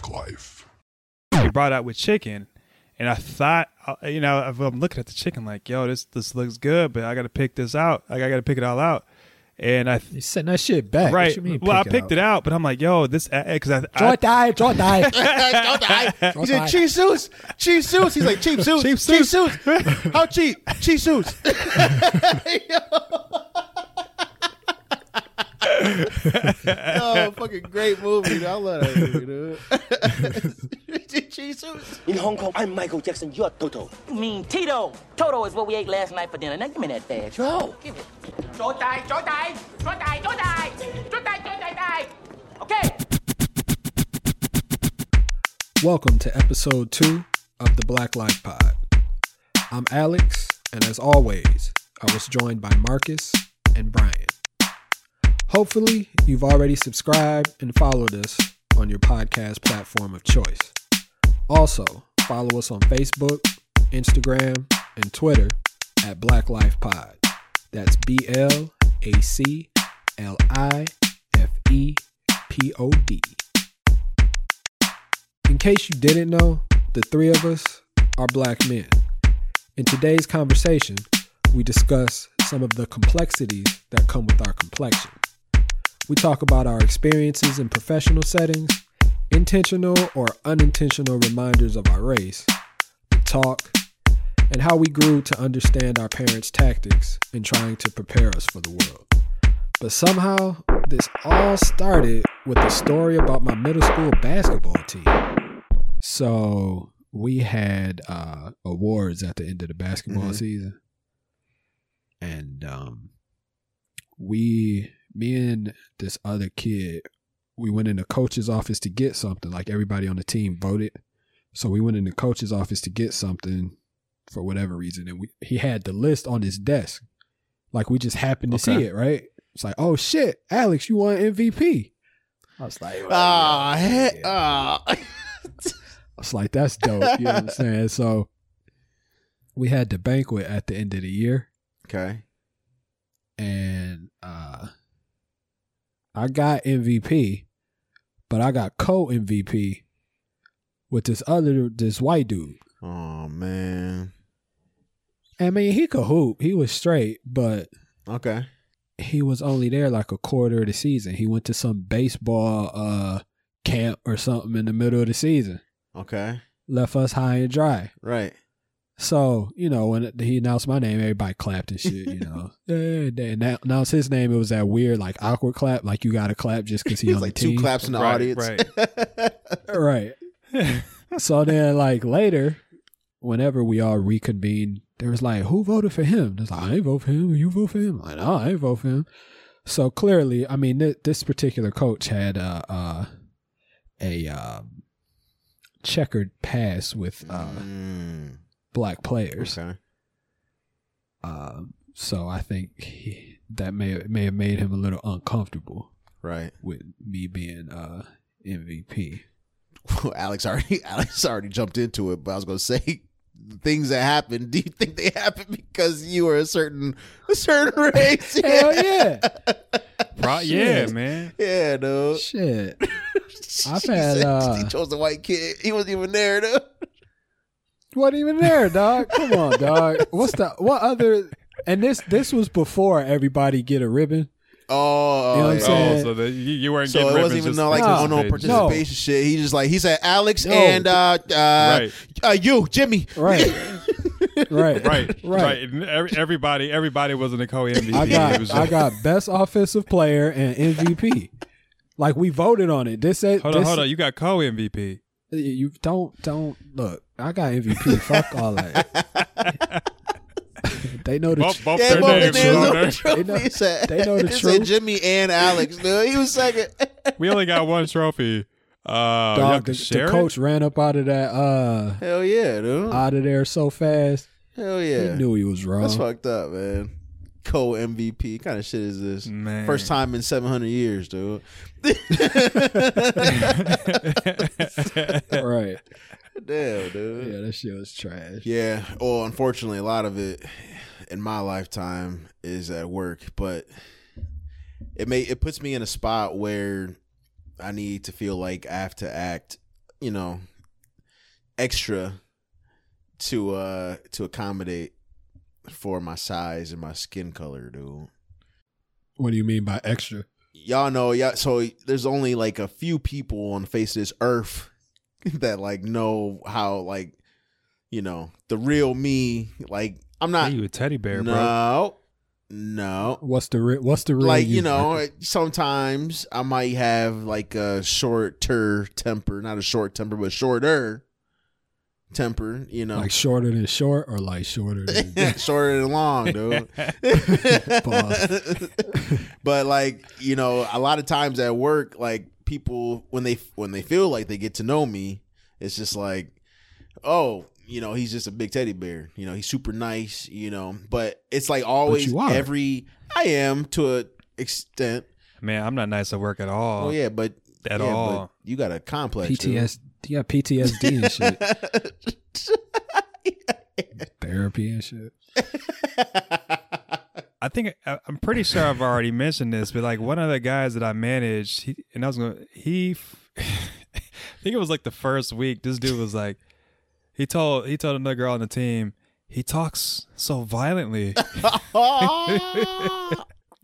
Black Life. You brought out with chicken, and I thought, uh, you know, I'm looking at the chicken like, yo, this this looks good, but I got to pick this out. Like I got to pick it all out. And I You setting that shit back. right, What you mean, well, I picked it out, but I'm like, yo, this because I, Draw I die, draw die. Don't die. He said die. cheap suits, cheap suits. He's like cheap suits, Cheap cheap suits. How cheap? Cheap suits. no, fucking great movie. Dude. I love that movie, dude. In Hong Kong, I'm Michael Jackson. You're Toto. You mean Tito? Toto is what we ate last night for dinner. Now give me that bag. Yo, give it. Joe die, Joe die, Joe die, Joe die, Joe die, Joe die, die. Okay. Welcome to episode two of the Black Life Pod. I'm Alex, and as always, I was joined by Marcus and Brian. Hopefully, you've already subscribed and followed us on your podcast platform of choice. Also, follow us on Facebook, Instagram, and Twitter at Black Life Pod. That's B L A C L I F E P O D. In case you didn't know, the three of us are black men. In today's conversation, we discuss some of the complexities that come with our complexion. We talk about our experiences in professional settings, intentional or unintentional reminders of our race, the talk, and how we grew to understand our parents' tactics in trying to prepare us for the world. But somehow, this all started with a story about my middle school basketball team. So we had uh, awards at the end of the basketball Mhm. season, and um, we, me and this other kid, we went in the coach's office to get something. Like everybody on the team voted, so we went in the coach's office to get something for whatever reason, and we he had the list on his desk. Like we just happened to see it, right? It's like, oh shit, Alex, you won MVP. I was like, Ah, yeah, heck. yeah. Ah. I was like, that's dope. You know what I'm saying? So we had the banquet at the end of the year Okay. and uh I got MVP, but I got co MVP with this other this white dude. Oh man. I mean, he could hoop. He was straight, but Okay. he was only there like a quarter of the season. He went to some baseball uh camp or something in the middle of the season. Okay. Left us high and dry. Right. So, you know, when he announced my name, everybody clapped and shit, you know. yeah, they announced his name, it was that weird, like, awkward clap, like you got to clap just because he It's on like the two team. claps in the Right, audience. Right. right. so then, like, later, whenever we all reconvened, there was like, who voted for him? There's like, I ain't vote for him. You vote for him? Like, no, I ain't vote for him. So clearly, I mean, th- this particular coach had uh, uh, a um, checkered past with uh, Mm, black players. okay. Um, so I think he, that may may have made him a little uncomfortable Right. with me being uh, MVP. Alex already Alex already jumped into it, but I was gonna say things that happened. Do you think they happened because you were a certain a certain race? Hell yeah, Pro- yeah, man. yeah, dude. shit. I've had, uh, he chose the white kid. He wasn't even there, though. Wasn't even there, dog. Come on, dog. What's the what other? And this this was before everybody get a ribbon. Oh, You know what I'm saying? Oh, so the, you, you weren't So getting it wasn't even just no like No. oh no participating. participation shit. He just like he said Alex No. and uh uh, Right. uh you Jimmy. Right, right, Right, right, right. And every- everybody, everybody was in the co MVP. I It got was I got best offensive player and MVP. Like we voted on it. This said Hold on, this- hold on. You got co MVP. You don't don't look. I got MVP. Fuck all that. they know the. Both, tr- both Yeah, their both names their was on names there. on the They know- trophy. He said- they know the he said truth. Jimmy and Alex. Dude, he was second. We only got one trophy. Uh, Dog, the, the coach ran up out of that uh Hell yeah, dude. out of there so fast. Hell yeah. He knew he was wrong. That's fucked up, man. Co MVP. Kind of shit is this? Man. First time in 700 years, dude. right. Damn, dude. Yeah, that shit was trash. Yeah. Well, unfortunately, a lot of it in my lifetime is at work, but it may it puts me in a spot where I need to feel like I have to act you know, extra to uh to accommodate for my size and my skin color, dude. What do you mean by extra? Y'all know, yeah. So there's only like a few people on the face of this earth that like know how like you know the real me. Like I'm Hey, not. you a teddy bear, bro. no, no. What's the re- what's the real like you you? know sometimes i might have like a shorter temper not a short temper but shorter temper you know like shorter than short or like shorter than shorter than long dude Pause. but like you know a lot of times at work like people when they when they feel like they get to know me it's just like oh you know he's just a big teddy bear you know he's super nice you know but it's like always you are. every i am to an extent Man, I'm not nice at work at all. Oh yeah, but At yeah, all. but you got a complex. dude. PTSD. You got PTSD and shit. Therapy and shit. I think I- I'm pretty sure I've already mentioned this, but like one of the guys that I managed, he, and I was going, to he, I think it was like the first week. This dude was like, he told he told another girl on the team, he talks so violently.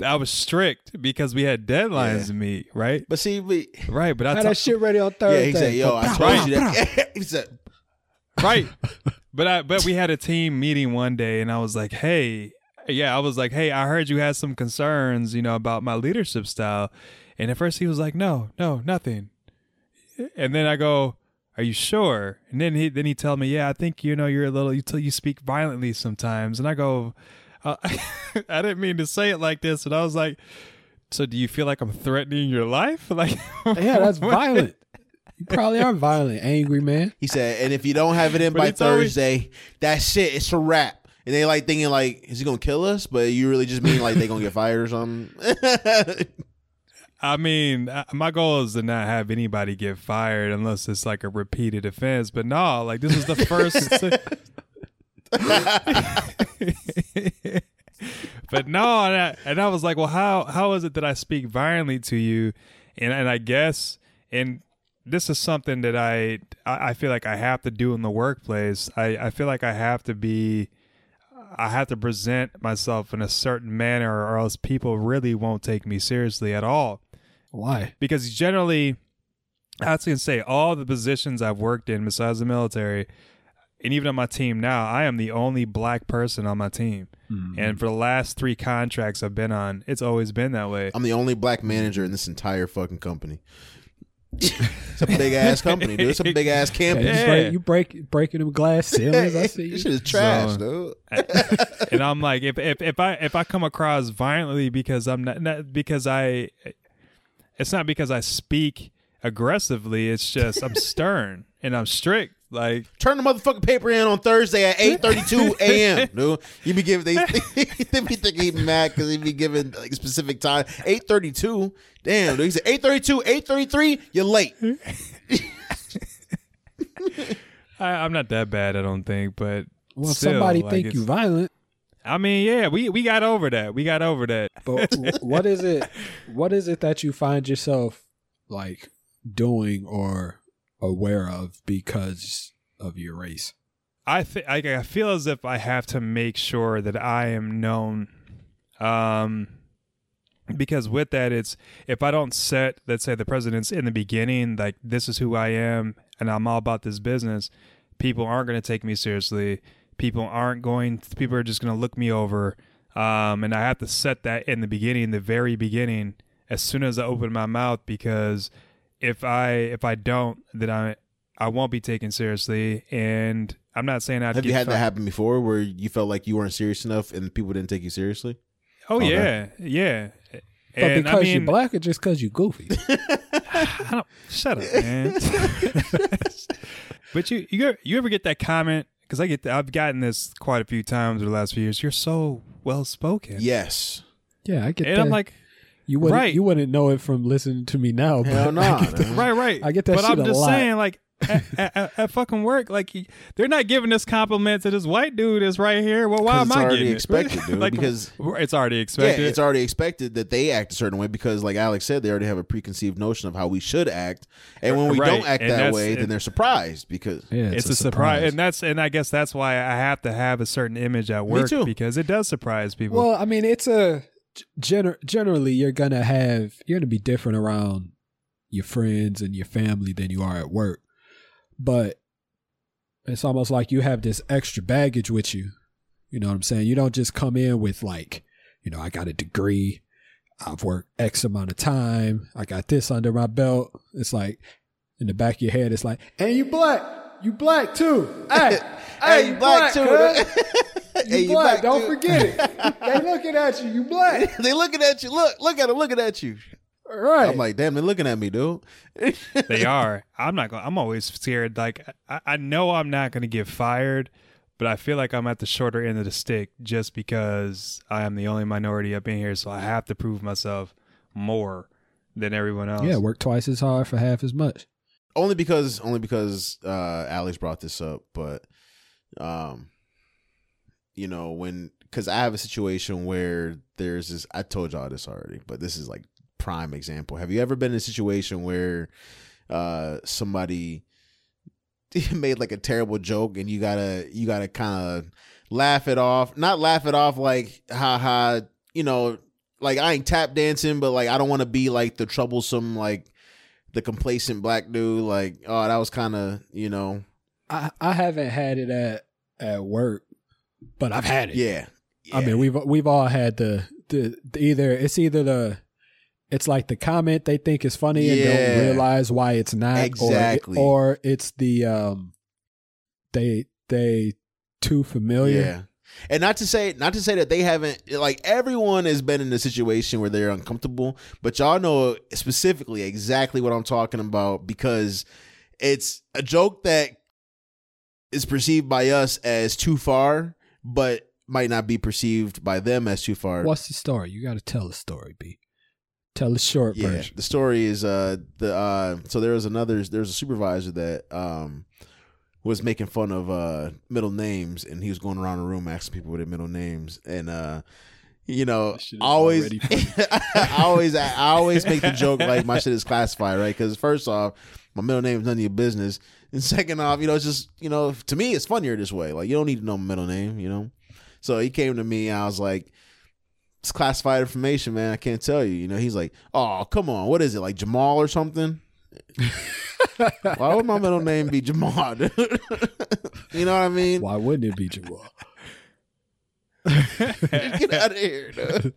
I was strict because we had deadlines Yeah. to meet, right? but see, we, Right, but I Had ta- that shit ready on Thursday. yeah, Thursday. he said, "Yo, I Brah, told you that." he said, right but i but we had a team meeting one day and i was like hey yeah i was like hey i heard you had some concerns you know about my leadership style and at first he was like no no nothing and then i go are you sure and then he then he tell me yeah i think you know you're a little you tell you speak violently sometimes and i go uh, i didn't mean to say it like this and i was like so do you feel like i'm threatening your life like Yeah, that's violent. You probably are violent, angry man. he said, and if you don't have it in But by he told me- Thursday, that's it. It's a wrap. And they like thinking like, is he gonna kill us? But you really just mean like they gonna get fired or something? I mean, uh, my goal is to not have anybody get fired unless it's like a repeated offense. But no, like this is the first. but no, and I, and I was like, well, how how is it that I speak violently to you? And and I guess and this is something that I I I feel like I have to do in the workplace. I I feel like I have to be. I have to present myself in a certain manner, or else people really won't take me seriously at all Why? because generally, I was gonna say all the positions I've worked in besides the military, and even on my team now, I am the only black person on my team. Mm-hmm. And for the last three contracts I've been on, it's always been that way. I'm the only black manager in this entire fucking company. it's a big ass company, dude. It's a big ass Yeah, campus. you, break, you break breaking them glass ceilings. I see you. This shit is trash, So- dude. and I'm like, if, if if I if I come across violently because I'm not, not because I, it's not because I speak aggressively. It's just I'm stern and I'm strict. Like Turn the motherfucking paper in on Thursday at eight thirty two a.m. Dude, you be giving they, they be thinking he mad because he be giving like specific time eight thirty two. Damn, dude. He said eight thirty two, eight thirty three. You're late. I, I'm not that bad, I don't think, but Well, still, somebody like, think you violent, I mean, yeah, we we got over that. We got over that. but what is it? What is it that you find yourself like doing or aware of because of your race? I I feel as if I have to make sure that I am known, um, because with that, it's if I don't set, let's say, the president's in the beginning, like this is who I am, and I'm all about this business. People aren't going to take me seriously. People aren't going. People are just going to look me over, um, and I have to set that in the beginning, the very beginning, as soon as I open my mouth, because if I if I don't, then I I won't be taken seriously, and I'm not saying I'd Have get you had fi- that happen before where you felt like you weren't serious enough and people didn't take you seriously? Oh Okay. yeah, yeah. But And because I mean, you're black or just because you're goofy? I don't, shut up, man. but you you ever, you ever get that comment? Because I get that, I've gotten this quite a few times over the last few years. You're so well spoken. Yes. Yeah, I get and that. I'm like, you wouldn't right. you wouldn't know it from listening to me now. Hell but no. I get that, right, right. I get that But shit I'm a just lot. saying, like, at, at, at fucking work, like he- they're not giving this compliment to this white dude that's right here. Well, why 'Cause am I already getting it? expected, dude, like, because- it's already expected. Yeah, it's already expected that they act a certain way because, like Alex said, they already have a preconceived notion of how we should act, and when we Right, don't act and that that's- way, then they're surprised because Yeah, it's, a, surprise. and that's and I guess that's why I have to have a certain image at work too. because it does surprise people. Well, I mean, it's a gener- generally you're gonna have you're gonna be different around your friends and your family than you are at work, but it's almost like you have this extra baggage with you. You know what I'm saying? You don't just come in with like, you know, I got a degree, I've worked X amount of time, I got this under my belt. It's like in the back of your head, it's like, and you black, you black too. Hey, hey, you black, too. You Hey, you black, black, don't too. forget it. they looking at you, you black. they looking at you. Look, look at them looking at you. All right. I'm like, damn, they're looking at me, dude. they are. I'm not going. I'm always scared. Like I, I know I'm not going to get fired, but I feel like I'm at the shorter end of the stick just because I am the only minority up in here, so I have to prove myself more than everyone else. yeah, work twice as hard for half as much. only because only because uh Alex brought this up, but um you know, when cuz I have a situation where there's this I told y'all this already, but this is like prime example. Have you ever been in a situation where uh somebody made like a terrible joke and you got to you got to kind of laugh it off, not laugh it off like ha ha, you know, like I ain't tap dancing, but like I don't want to be like the troublesome like the complacent black dude like oh that was kind of you know I, I haven't had it at at work, but I've had it. yeah, I mean, we've we've all had the, the the either it's either the it's like the comment they think is funny and don't realize why it's not, Exactly. or, or it's the um they they too familiar. yeah and not to say not to say that they haven't like everyone has been in a situation where they're uncomfortable but y'all know specifically exactly what i'm talking about because it's a joke that is perceived by us as too far but might not be perceived by them as too far What's the story? You got to tell the story, B. Tell the short yeah version. the story is uh the uh so there was another there was a supervisor that um was making fun of uh middle names and he was going around the room asking people what their middle names and uh you know That shit is always. I always I always make the joke like my shit is classified right because first off my middle name is none of your business and second off you know it's just you know to me it's funnier this way like you don't need to know my middle name you know so he came to me and I was like it's classified information, man. I can't tell you. You know, he's like, oh, come on. What is it, like Jamal or something? Why would my middle name be Jamal? dude? you know what I mean? Why wouldn't it be Jamal? Get out of here. dude.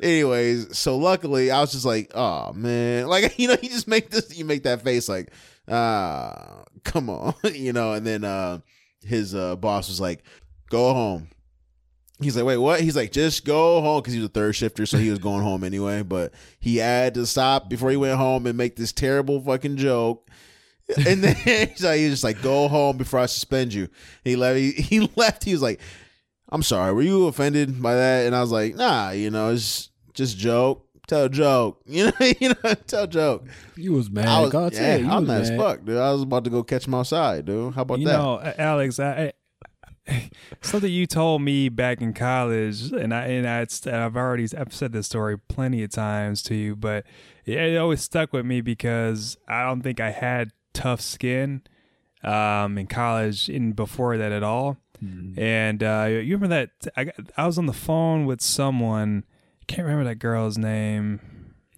Anyways, so luckily I was just like, oh man. Like, you know, you just make this you make that face like, ah, come on. you know, and then uh his uh boss was like, go home. He's like, wait, what? He's like, just go home because he was a third shifter, so he was going home anyway. But he had to stop before he went home and make this terrible fucking joke. And then he's like, he was just like, go home before I suspend you. He left. He, he left. He was like, I'm sorry. Were you offended by that? And I was like, Nah, you know, it's just joke. Tell a joke. You know, you know, tell a joke. You was mad. I was, God, yeah, you I'm was mad as fuck, dude. I was about to go catch him outside, dude. How about you that? know, Alex, I, I, something you told me back in college, and I and I, I've already I've said this story plenty of times to you, but it, it always stuck with me because I don't think I had tough skin um, in college and before that at all. And uh, you remember that I I was on the phone with someone. Can't remember that girl's name.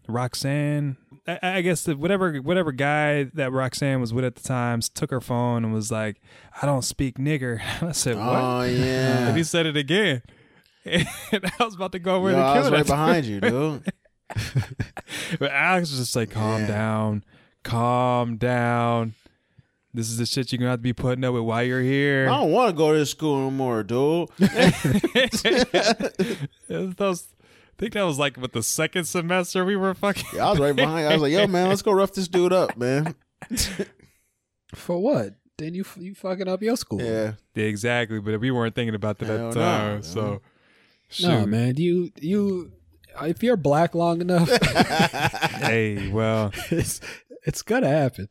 Roxanne. I, I guess the, whatever whatever guy that Roxanne was with at the time took her phone and was like, "I don't speak nigger." I said, oh, "What?" Oh yeah. And he said it again. And I was about to go over Yo, and I was right behind you, dude. But Alex was just like, "Calm Yeah. down, calm down. This is the shit you're gonna have to be putting up with while you're here." I don't want to go to this school no more, dude. Those, think that was like with the second semester we were fucking. Yeah, I was right behind. you. I was like, "Yo, man, let's go rough this dude up, man." For what? Then you you fucking up your school. Yeah, Yeah, exactly, but we weren't thinking about that Hell at the time. man. so, No, shoot. man. You you if you're black long enough, Hey, well, it's it's gonna happen.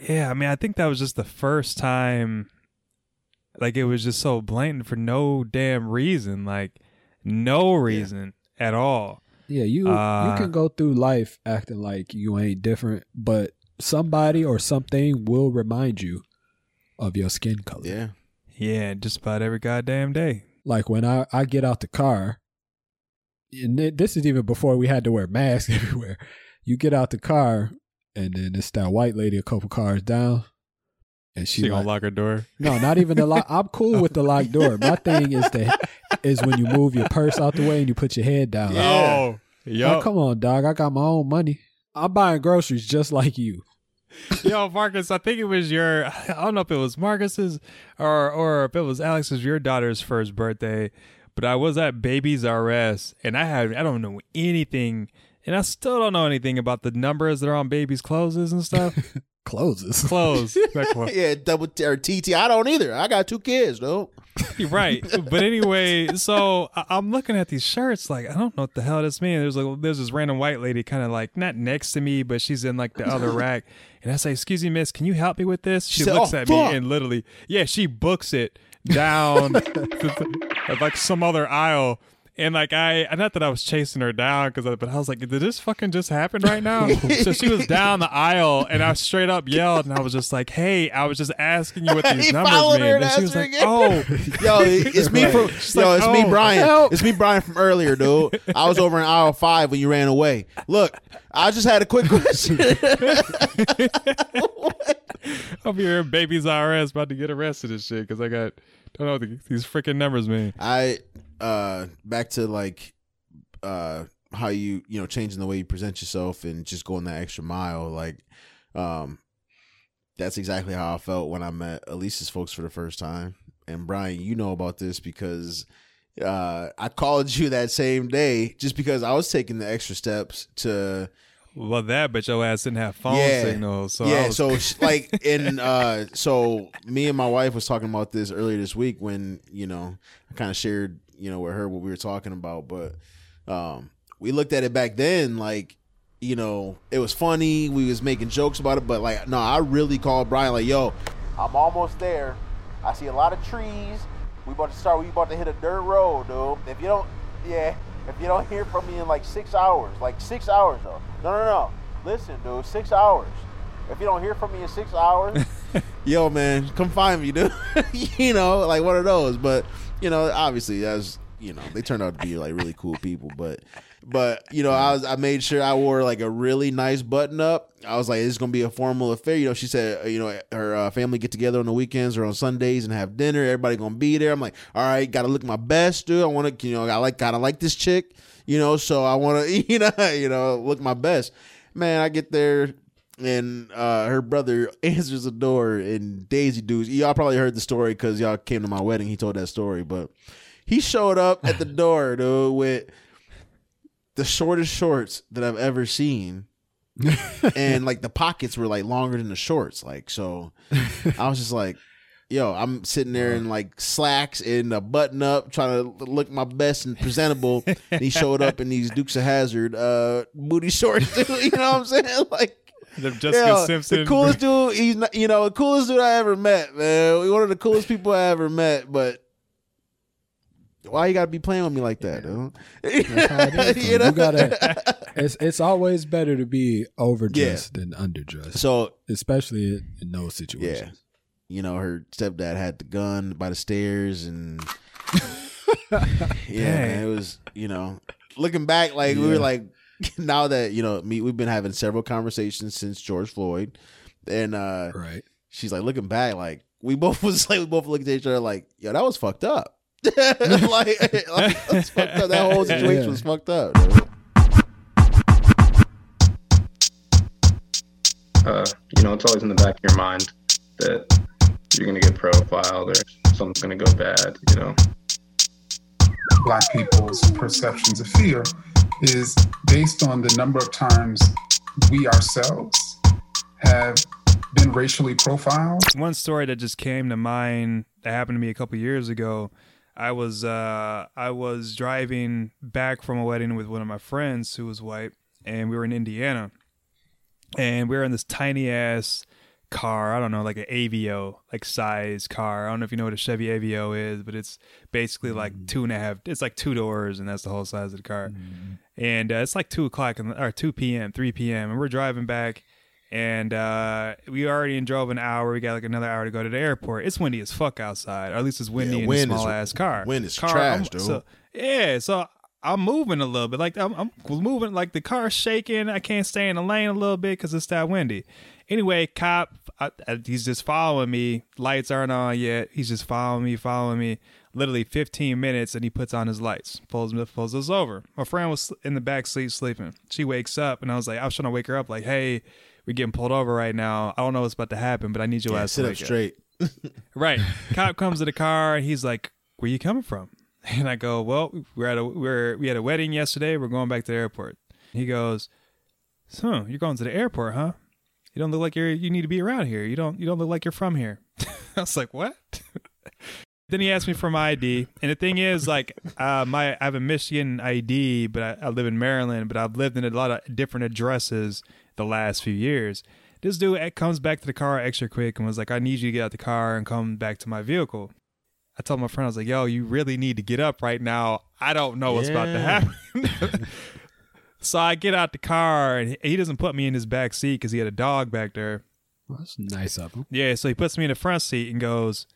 Yeah, I mean, I think that was just the first time. Like it was just so blatant for no damn reason, like no reason at all. Yeah, you Uh, you can go through life acting like you ain't different, but somebody or something will remind you of your skin color. Yeah. Yeah, just about every goddamn day. Like when I I get out the car, and this is even before we had to wear masks everywhere. You get out the car, and then it's that white lady a couple cars down, and she, She gonna lock her door. no, not even the lock. I'm cool with the locked door. My thing is the is when you move your purse out the way and you put your head down. Yeah. Oh, Like, yo, come on, dog. I got my own money. I'm buying groceries just like you. yo, Marcus. I think it was your. I don't know if it was Marcus's or or if it was Alex's, your daughter's first birthday. But I was at Babies R Us, and I had I don't know anything, and I still don't know anything about the numbers that are on Baby's clothes and stuff. Closes. clothes, Not clothes. Yeah, double T or TT. I don't either. I got two kids, though. You're right. But anyway, so I- I'm looking at these shirts, like I don't know what the hell this means. There's like there's this random white lady kind of like not next to me, but she's in like the other rack. And I say, "Excuse me, miss, can you help me with this?" She said, looks "Oh, at fuck." me and literally, yeah, she books it down like some other aisle. And like I, not that I was chasing her down, because but I was like, did this fucking just happen right now? so she was down the aisle, and I straight up yelled, and I was just like, "Hey, I was just asking you what these He numbers mean." And and she was like, "Oh, Yo, it's me from yo, like, it's me, oh, Brian. help. It's me, Brian from earlier, dude. I was over in aisle five when you ran away. Look, I just had a quick question. I'm here in Babies R Us about to get arrested and shit because I got don't know what these freaking numbers mean. I uh back to like uh how you you know changing the way you present yourself and just going that extra mile like um that's exactly how I felt when I met Elise's folks for the first time and Brian you know about this because uh I called you that same day just because I was taking the extra steps to Well, that but your ass didn't have phone Yeah. signal, so yeah was- so like in uh so me and my wife was talking about this earlier this week when you know i kind of shared you know with her what we were talking about but um we looked at it back then like you know it was funny we was making jokes about it but like no i really called brian like yo i'm almost there. I see a lot of trees. We about to start we about to hit a dirt road dude. If you don't yeah if you don't hear from me in like six hours like six hours though. No no no. Listen dude six hours. If you don't hear from me in six hours, yo man, come find me, dude. you know, like one of those. But you know, obviously, that's you know, they turned out to be like really cool people. But but you know, I was I made sure I wore like a really nice button up. I was like, this is gonna be a formal affair. You know, she said, uh, you know, her uh, family get together on the weekends or on Sundays and have dinner. Everybody gonna be there. I'm like, all right, gotta look my best, dude. I want to, you know, I like gotta like this chick, you know, so I want to, you know, you know, look my best. Man, I get there and uh, her brother answers the door and Daisy Dukes. Y'all probably heard the story because y'all came to my wedding. He told that story, but he showed up at the door, dude, with the shortest shorts that I've ever seen. and like the pockets were like longer than the shorts. Like, so I was just like, yo, I'm sitting there in like slacks and a button up, trying to look my best and presentable. and he showed up in these Dukes of Hazzard uh booty shorts, dude. You know what I'm saying? Like the Jessica yeah, Simpson. the coolest dude. He's not, you know the coolest dude I ever met, man. One of the coolest people I ever met. But why you gotta be playing with me like that, dude? That's it is, You know? You gotta. It's it's always better to be overdressed than underdressed, So especially in those yeah, situations. you know her stepdad had the gun by the stairs, and yeah, man, it was you know looking back, like we were like now that you know me, we've been having several conversations since George Floyd, and uh Right. she's like looking back, like we both was like we both looked at each other like, yo, that was fucked up. like, like fucked up. That whole situation Yeah. was fucked up. uh, you know, it's always in the back of your mind that you're gonna get profiled or something's gonna go bad. You know, black people's perceptions of fear is based on the number of times we ourselves have been racially profiled One story that just came to mind that happened to me a couple years ago. I was uh, I was driving back from a wedding with one of my friends who was white, and we were in Indiana. and we were in this tiny ass car. I don't know, like an Aveo like size car. I don't know if you know what a Chevy Aveo is, but it's basically like Mm-hmm. two and a half. It's like two doors, and that's the whole size of the car. Mm-hmm. And uh, it's like two o'clock in the, or two p.m., three p.m. and we're driving back. And uh, we already drove an hour. We got like another hour to go to the airport. It's windy as fuck outside, or at least it's windy Yeah, in wind a is- small ass car. wind is car, trash, dude. So, yeah, so I'm moving a little bit. Like I'm, I'm moving, like the car's shaking. I can't stay in the lane a little bit because it's that windy. Anyway, cop, I, I, he's just following me. Lights aren't on yet. He's just following me, following me. Literally 15 minutes, and he puts on his lights. Pulls pulls us over. My friend was in the back seat sleeping. She wakes up, and I was like, I was trying to wake her up, like, hey, we're getting pulled over right now. I don't know what's about to happen, but I need your Yeah, ass sit to up wake straight. Right. Cop comes to the car and he's like, "Where you coming from?" And I go, "Well, we're at a we're we had a wedding yesterday. We're going back to the airport." He goes, "So you're going to the airport, huh? You don't look like you're you need to be around here. You don't you don't look like you're from here." I was like, "What?" then he asked me for my ID, and the thing is, like, uh, my I have a Michigan ID, but I, I live in Maryland. But I've lived in a lot of different addresses the last few years. This dude eh, comes back to the car extra quick and was like, "I need you to get out the car and come back to my vehicle." I told my friend, I was like, "Yo, you really need to get up right now. I don't know what's about to happen." so I get out the car, and he doesn't put me in his back seat because he had a dog back there. Well, that's nice of him. Yeah, so he puts me in the front seat and goes,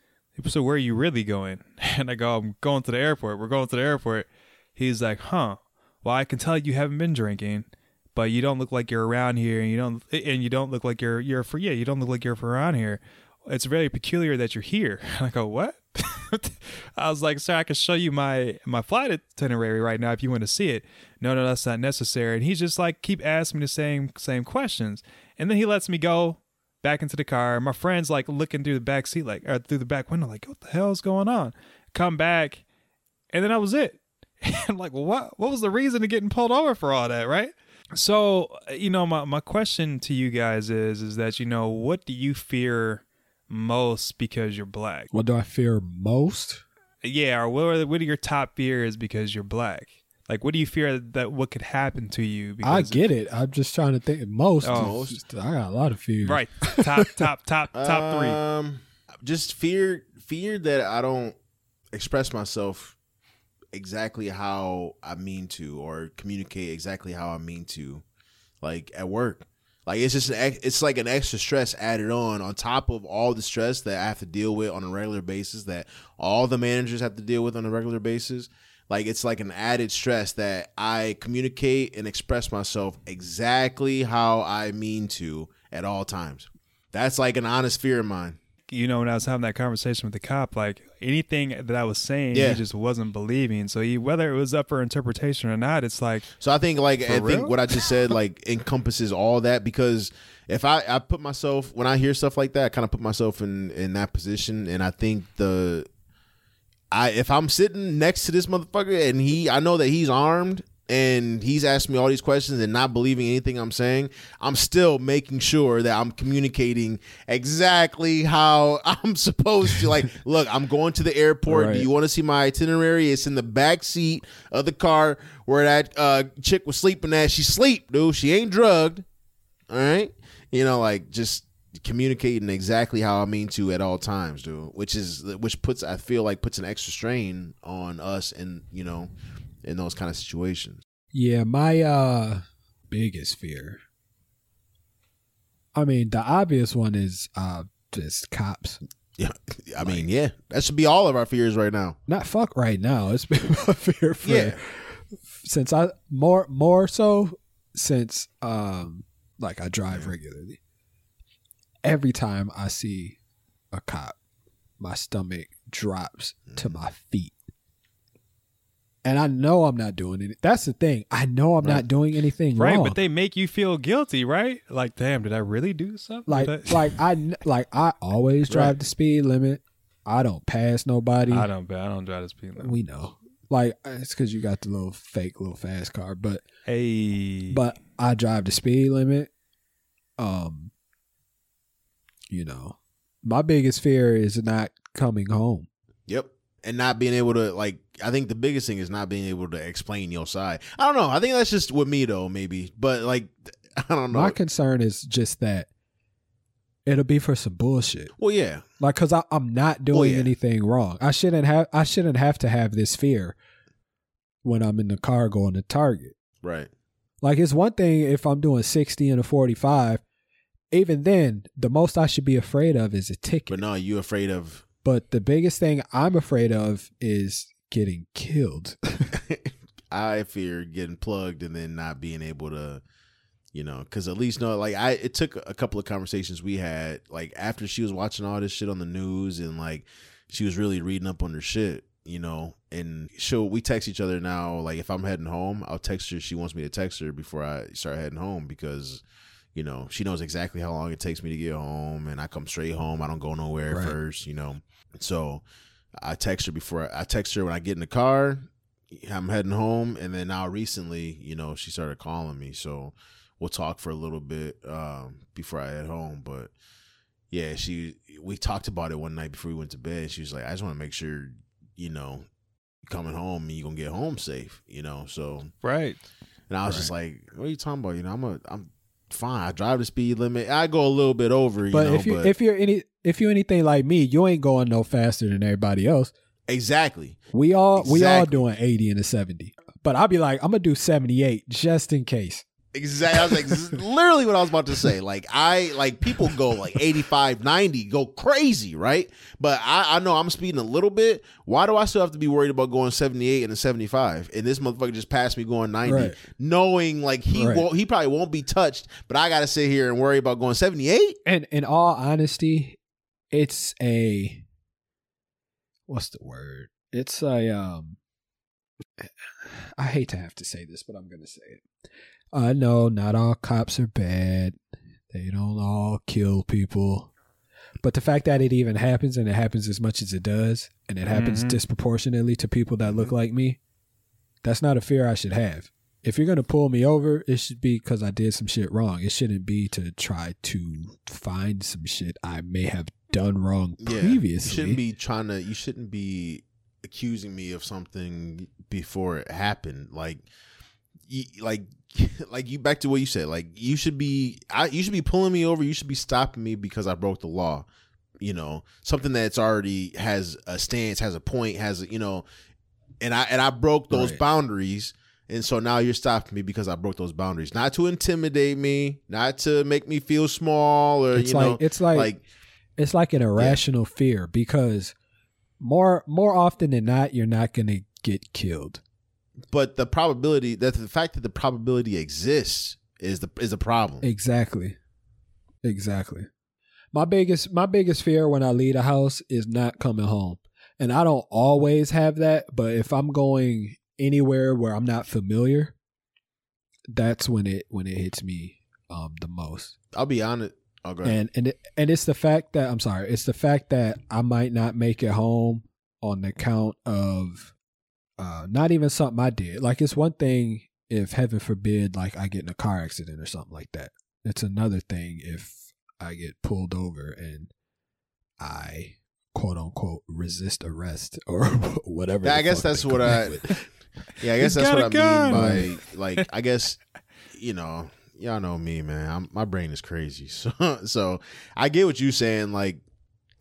"So where are you really going?" And I go, "I'm going to the airport. We're going to the airport." He's like, "Huh? Well, I can tell you haven't been drinking, but you don't look like you're around here, and you don't, and you don't look like you're you're for yeah, you don't look like you're from around here. It's very peculiar that you're here." I go, "What?" I was like, "Sir, I can show you my my flight itinerary right now if you want to see it." No, no, that's not necessary. And he's just like keep asking me the same same questions, and then he lets me go back into the car. My friend's like looking through the back seat, like or through the back window, like what the hell is going on? Come back, and then that was it. And like, what? What was the reason to getting pulled over for all that, right? So, you know, my my question to you guys is, is that you know, what do you fear most because you're black? What do I fear most? Yeah, or what are what are your top fears because you're black? Like, what do you fear that what could happen to you? Because I get it. I'm just trying to think. Most. Oh. is- I got a lot of fears. right. Top, top, top, top three. Um, just fear, fear that I don't express myself exactly how I mean to, or communicate exactly how I mean to, like at work. Like it's just an, it's like an extra stress added on on top of all the stress that I have to deal with on a regular basis that all the managers have to deal with on a regular basis. Like it's like an added stress that I communicate and express myself exactly how I mean to at all times. That's like an honest fear of mine. you know, when I was having that conversation with the cop, like anything that I was saying, Yeah. he just wasn't believing. So he, whether it was up for interpretation or not, it's like, So I think like I For think what I just said like encompasses all that because if I I put myself when I hear stuff like that, I kind of put myself in in that position, and I think the I if I'm sitting next to this motherfucker and he I know that he's armed and he's asking me all these questions and not believing anything I'm saying, I'm still making sure that I'm communicating exactly how I'm supposed to. Like, look, I'm going to the airport. Right. Do you want to see my itinerary? It's in the back seat of the car where that uh, chick was sleeping at. She sleep, dude. She ain't drugged. All right, you know, like just communicating exactly how I mean to at all times, dude. Which is which puts I feel like puts an extra strain on us, and you know, in those kind of situations. Yeah, my uh biggest fear. I mean, the obvious one is uh just cops. Yeah, I mean, yeah, that should be all of our fears right now. Not fuck right now. It's been my fear for Yeah. since I more more so since um like I drive regularly. Every time I see a cop, my stomach drops to Mm. my feet. And I know I'm not doing it. That's the thing. I know I'm not doing anything right, wrong. but they make you feel guilty, right? Like, damn, did I really do something? like I- like I like I always drive Right. the speed limit. I don't pass nobody. I don't, I don't drive the speed limit. We know. Like it's because you got the little fake little fast car, but Hey, but I drive the speed limit. Um, you know, my biggest fear is not coming home. Yep. And not being able to like I think the biggest thing is not being able to explain your side. I don't know. I think that's just with me though, maybe. But like I don't know. My concern is just that it'll be for some bullshit. well, yeah, Like, cause I, I'm not doing Well, yeah. anything wrong. I shouldn't have. I shouldn't have to have this fear when I'm in the car going to Target. right. Like, it's one thing if I'm doing 60 and a 45. Even then, the most I should be afraid of is a ticket. But no, you afraid of But the biggest thing I'm afraid of is getting killed. I fear getting plugged and then not being able to, you know, because at least no, like I, it took a couple of conversations we had, like after she was watching all this shit on the news and like she was really reading up on her shit, you know, and she'll we text each other now. Like if I'm heading home, I'll text her. She wants me to text her before I start heading home because. You know, she knows exactly how long it takes me to get home, and I come straight home. I don't go nowhere Right. first, you know. So I text her before I text her when I get in the car. I'm heading home, and then now recently, you know, she started calling me, so we'll talk for a little bit um, before I head home. But yeah, she we talked about it one night before we went to bed. She was like, "I just want to make sure, you know, coming home and you gonna get home safe, you know." So, Right. and I was just like, "What are you talking about? You know, I'm a I'm fine. I drive the speed limit. I go a little bit over, you but know, if you but if you're any if you're anything like me, you ain't going no faster than everybody else. exactly." We all we all doing 80 and a 70. But I'll be like, I'm gonna do 78 just in case. Exactly. I was like, literally what I was about to say. Like, I like people go like 85, 90, go crazy, right? But I, I know I'm speeding a little bit. Why do I still have to be worried about going 78 and a 75? And this motherfucker just passed me going 90, Right. knowing like he Right. won't, he probably won't be touched, but I got to sit here and worry about going 78. And in all honesty, it's a what's the word? It's a um I hate to have to say this, but I'm gonna say it. I know not all cops are bad. They don't all kill people. But the fact that it even happens and it happens as much as it does, and it happens Mhm. disproportionately to people that look like me, that's not a fear I should have. If you're gonna pull me over, it should be because I did some shit wrong. It shouldn't be to try to find some shit I may have done wrong Yeah. previously. You shouldn't be trying to, you shouldn't be accusing me of something before it happened. Like, like, like you back to what you said. Like, you should be, I, you should be pulling me over. You should be stopping me because I broke the law. You know, something that's already has a stance, has a point, has a, you know, and I and I broke those Right. boundaries. And so now you're stopping me because I broke those boundaries. Not to intimidate me, not to make me feel small or It's you like know, it's like, like it's like an irrational fear because more more often than not, you're not gonna get killed. But the probability that the fact that the probability exists is the is a problem. Exactly. Exactly. My biggest my biggest fear when I leave a house is not coming home. And I don't always have that, but if I'm going anywhere where I'm not familiar, that's when it when it hits me um the most. I'll be honest. Oh, go. And and it, and it's the fact that I'm sorry, it's the fact that I might not make it home on the count of uh not even something I did. Like it's one thing if heaven forbid like I get in a car accident or something like that. It's another thing if I get pulled over and I quote unquote resist arrest or whatever. Yeah, I guess that's what I- with. yeah, I guess He's that's what I gun. mean by like. I guess you know, y'all know me, man. I'm, my brain is crazy. So, so I get what you're saying. Like,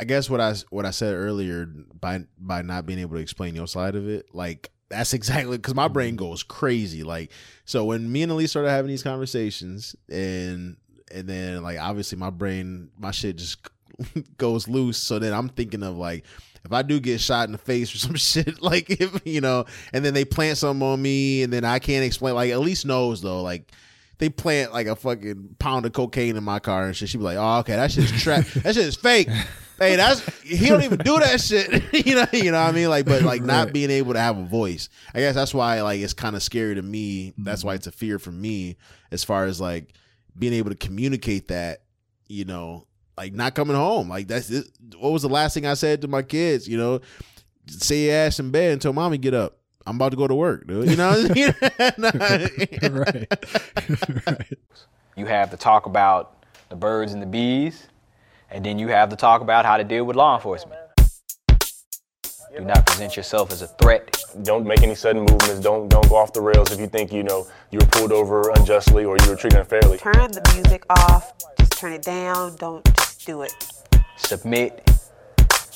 I guess what I what I said earlier by by not being able to explain your side of it, like that's exactly because my brain mm-hmm. goes crazy. Like, so when me and Elise started having these conversations, and and then like obviously my brain, my shit just goes loose. So then I'm thinking of like. If I do get shot in the face or some shit, like if you know, and then they plant something on me, and then I can't explain. Like Elise knows though, like they plant like a fucking pound of cocaine in my car and shit. She'd be like, "Oh, okay, that shit's trap. that shit is fake. Hey, that's he don't even do that shit. you know, you know what I mean? Like, but like not Right. being able to have a voice. I guess that's why like it's kind of scary to me. That's why mm-hmm. it's a fear for me as far as like being able to communicate that. You know, like not coming home. Like that's it. what was the last thing I said to my kids. You know, say your ass in bed until mommy get up. I'm about to go to work, dude. You know, right. right. You have to talk about the birds and the bees, and then you have to talk about how to deal with law enforcement. Do not present yourself as a threat. Don't make any sudden movements. Don't don't go off the rails if you think you know you were pulled over unjustly or you were treated unfairly. Turn the music off. Just turn it down. Don't just do it. Submit.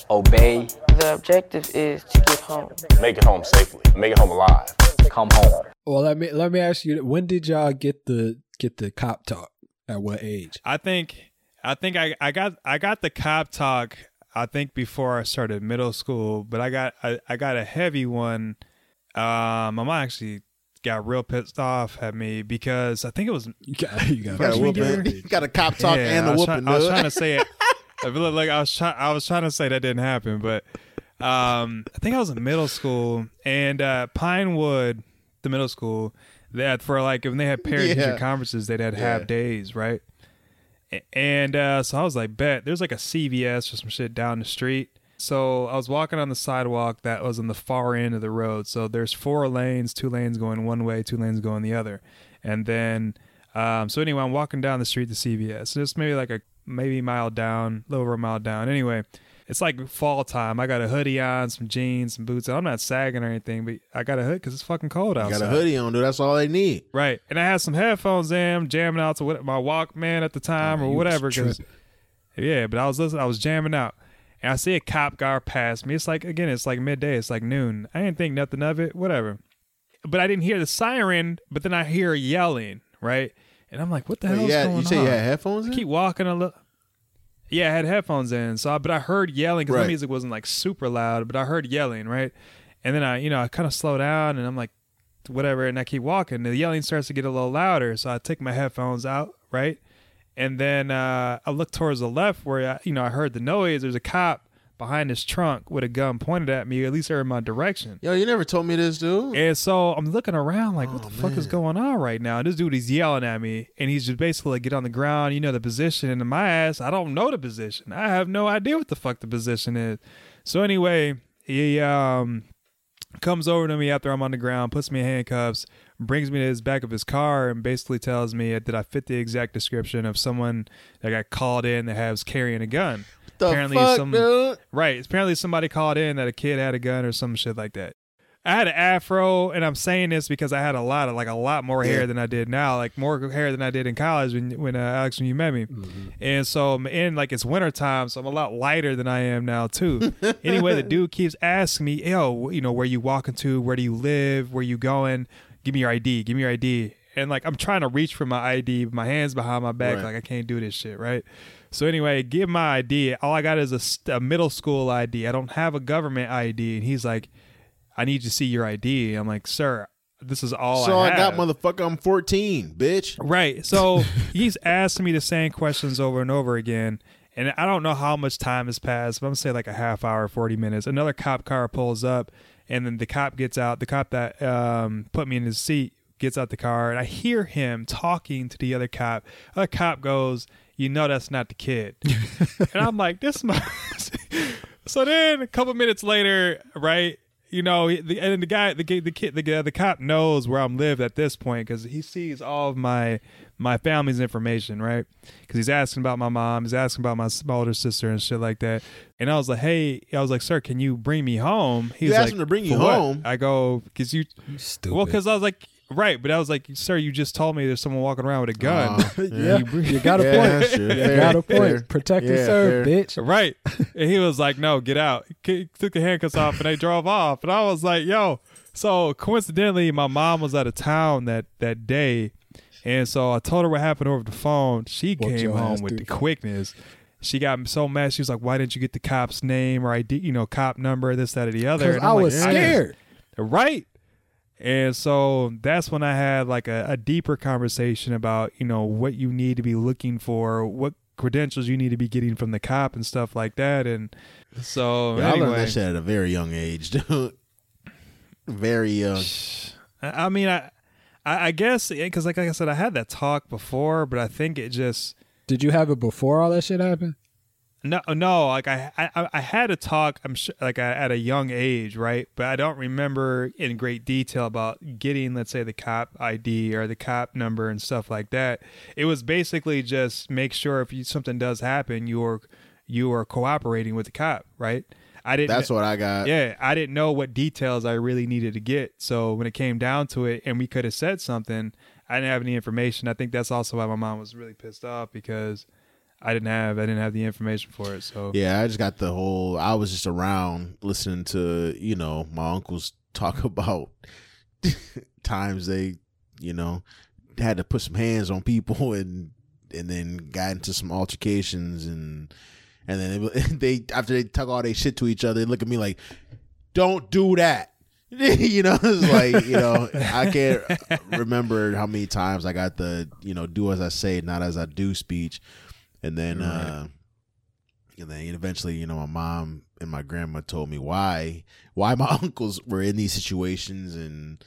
Obey. The objective is to get home. Make it home safely. Make it home alive. Come home. Well, let me let me ask you: When did y'all get the get the cop talk? At what age? I think I think I, I got I got the cop talk I think before I started middle school, but I got I, I got a heavy one. Um, my mom actually got real pissed off at me because I think it was You got you got, a whooping. You got a cop talk Yeah, and I a was whooping. try- I was trying to say it. I feel like I was trying. I was trying to say that didn't happen, but um, I think I was in middle school and uh, Pinewood, the middle school, that for like when they had parent teacher conferences, they'd had half days, right? And uh, so I was like, bet there's like a CVS or some shit down the street. So I was walking on the sidewalk that was on the far end of the road. So there's four lanes, two lanes going one way, two lanes going the other. And then, um, so anyway, I'm walking down the street to CVS. Just maybe like a maybe mile down, a little over a mile down. Anyway, it's like fall time. I got a hoodie on, some jeans, some boots. I'm not sagging or anything, but I got a hood because it's fucking cold You outside. got a hoodie on, dude. That's all they need. Right. And I had some headphones in, jamming out to what, my Walkman at the time Oh, or whatever. 'cause- yeah, but I was listening, I was jamming out. And I see a cop car pass me. It's like, again, it's like midday. It's like noon. I didn't think nothing of it, whatever. But I didn't hear the siren, but then I hear yelling, right? And I'm like, what the hell yeah, going you say on? you had headphones in? keep walking a little. Yeah, I had headphones in, so I, but I heard yelling because Right. the music wasn't like super loud, but I heard yelling, right? And then I, you know, I kind of slow down and I'm like, whatever, and I keep walking. The yelling starts to get a little louder, so I take my headphones out, right? And then uh, I look towards the left where I, you know I heard the noise. There's a cop behind his trunk with a gun pointed at me, at least or in my direction. Yo, you never told me this, dude. And so I'm looking around like, what Oh, the fuck is going on right now? And this dude is yelling at me, and he's just basically like, get on the ground. You know the position, and in my ass, I don't know the position. I have no idea what the fuck the position is. So anyway, he um comes over to me after I'm on the ground, puts me in handcuffs, brings me to his back of his car, and basically tells me that I fit the exact description of someone that got called in that has carrying a gun. The apparently fuck, some- dude? Right. Apparently somebody called in that a kid had a gun or some shit like that. I had an afro, and I'm saying this because I had a lot of like a lot more hair Yeah. than I did now, like more hair than I did in college when when uh, Alex when you met me, and so I'm in like it's winter time, so I'm a lot lighter than I am now too. anyway, the dude keeps asking me, "Yo, you know where you walking to? Where do you live? Where you going? Give me your ID. Give me your ID." And like I'm trying to reach for my ID, my hands behind my back, Right. like I can't do this shit, right? So anyway, give my ID. All I got is a, a middle school ID. I don't have a government ID. And he's like, I need to see your ID. I'm like, sir, this is all I have." so I I, got motherfucker. I'm 14, bitch. Right. So he's asking me the same questions over and over again. And I don't know how much time has passed, but I'm gonna say like a half hour, 40 minutes. Another cop car pulls up, and then the cop gets out. The cop that um, put me in his seat gets out the car, and I hear him talking to the other cop. Other cop goes, "You know that's not the kid," and I'm like, "This my." so then a couple minutes later, right? You know, the, and the guy, the the the kid, the the cop knows where I'm live at this point because he sees all of my my family's information, right? Because he's asking about my mom, he's asking about my, s- my older sister and shit like that. And I was like, hey, I was like, sir, can you bring me home? He's asked like, him to bring you "For what?" home? I go, because you, Stupid. well, because I was like, right, but I was like, sir, you just told me there's someone walking around with a ah, gun. Oh, yeah, You you got a Yeah, point. that's true. You Fair, got a point. fair. Protect and Yeah, serve, fair. bitch. Right. And he was like, no, get out. He took the handcuffs off and they drove off. And I was like, yo. So coincidentally, my mom was out of town that, that day. And so I told her what happened over the phone. She Walked came home with through the the quickness. She got so mad. She was like, why didn't you get the cop's name or ID, you know, cop number, this, that, or the other? And I I'm like, was scared. Right. And so that's when I had like a, a deeper conversation about, you know, what you need to be looking for, what credentials you need to be getting from the cop and stuff like that. And so Yeah, I learned anyway, that shit at a very young age, dude. Very young. I I mean, I, I I guess because like, like I said, I had that talk before, but I think it just Did you have it before all that shit happened? No, no. Like I, I, I had a talk. I'm sure, like at a young age, right? But I don't remember in great detail about getting, let's say, the cop ID or the cop number and stuff like that. It was basically just make sure if you, something does happen, you're you are cooperating with the cop, right? I didn't. That's what I got. Yeah, I didn't know what details I really needed to get. So when it came down to it, and we could have said something, I didn't have any information. I think that's also why my mom was really pissed off because I didn't have I didn't have the information for it. So Yeah, I just got the whole. I was just around listening to you know my uncles talk about times they you know had to put some hands on people and and then got into some altercations and and then they, they after they talk all their shit to each other, they look at me like, "Don't do that." you know, it's like you know, I can't remember how many times I got the you know do as I say, not as I do speech, and then uh and then eventually, you know, my mom and my grandma told me why why my uncles were in these situations and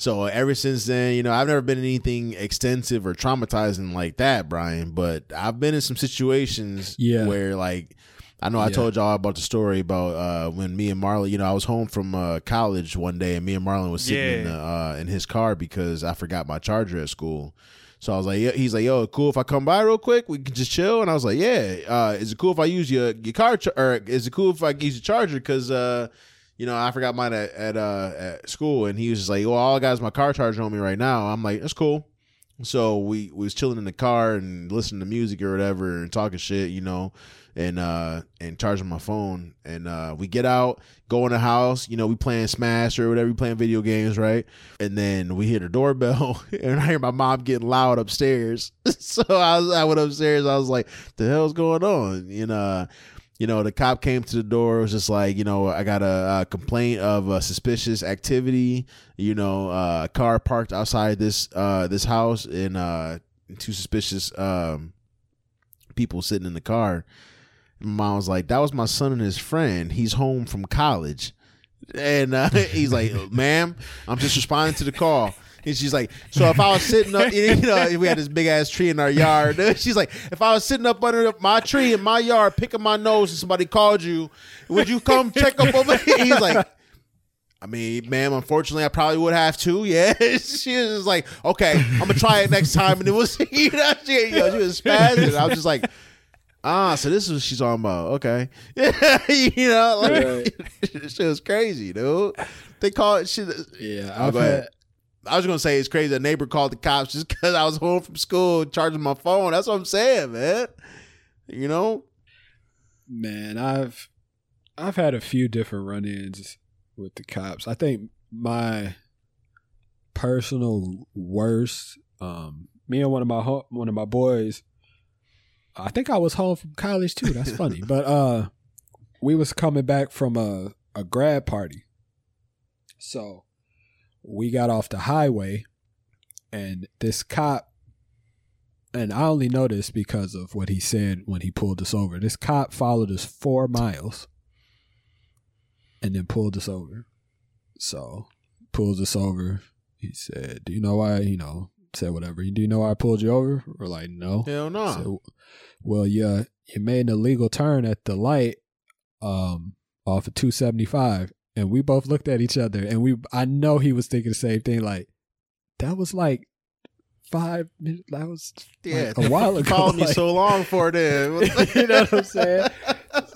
so ever since then, you know, I've never been in anything extensive or traumatizing like that, Brian, but I've been in some situations Yeah. where like I know I Yeah. told y'all about the story about uh, when me and Marlon, you know, I was home from uh, college one day and me and Marlon was sitting in the, uh, in his car because I forgot my charger at school. So I was like, yeah, he's like, yo, cool if I come by real quick, we can just chill. And I was like, yeah, uh, is it cool if I use your your car char- or is it cool if I use your charger? Because uh, you know, I forgot mine at at, uh, at school, and he was just like, well, all I got is my car charger on me right now. I'm like, that's cool. So we, we was chilling in the car and listening to music or whatever and talking shit, you know, and uh and charging my phone. And uh we get out, go in the house, you know, we playing Smash or whatever, we playing video games, right? And then we hear a doorbell and I hear my mom getting loud upstairs. so I was I went upstairs, I was like, the hell's going on? And uh you know, the cop came to the door. It was just like, you know, I got a, a complaint of suspicious activity. You know, uh, a car parked outside this uh, this house, and uh, two suspicious um, people sitting in the car. And mom was like, "That was my son and his friend. He's home from college." And uh, he's like, "Ma'am, I'm just responding to the call." And she's like, "So if I was sitting up, you know, we had this big ass tree in our yard. She's like, if I was sitting up under my tree in my yard, picking my nose, and somebody called you, would you come check up on me?" He's like, I mean, ma'am, unfortunately, I probably would have to. Yeah, she was just like, okay, I'm gonna try it next time, and it was, you know, she, you know, she was spazzing. I was just like, ah, so this is what she's talking about. Okay, you know, like shit was crazy, dude. They call it shit. Yeah, Oh, I've had I was gonna say it's crazy. A neighbor called the cops just because I was home from school charging my phone. That's what I'm saying, man. You know, man, I've I've had a few different run-ins with the cops. I think my personal worst, um, me and one of my ho- one of my boys. I think I was home from college too. That's funny, but uh, we was coming back from a a grad party, so we got off the highway, and this cop and I only know this because of what he said when he pulled us over. This cop followed us four miles and then pulled us over. So pulls us over. He said, "Do you know why?" You know, said whatever. Do you know why I pulled you over? We're like, "No." hell no. Said, well, yeah, you made an illegal turn at the light, um, off of two seventy five, and we both looked at each other, and we I know he was thinking the same thing. Like that was like five minutes. That was yeah, like, a while ago. Followed me so long for it. you know what I'm saying?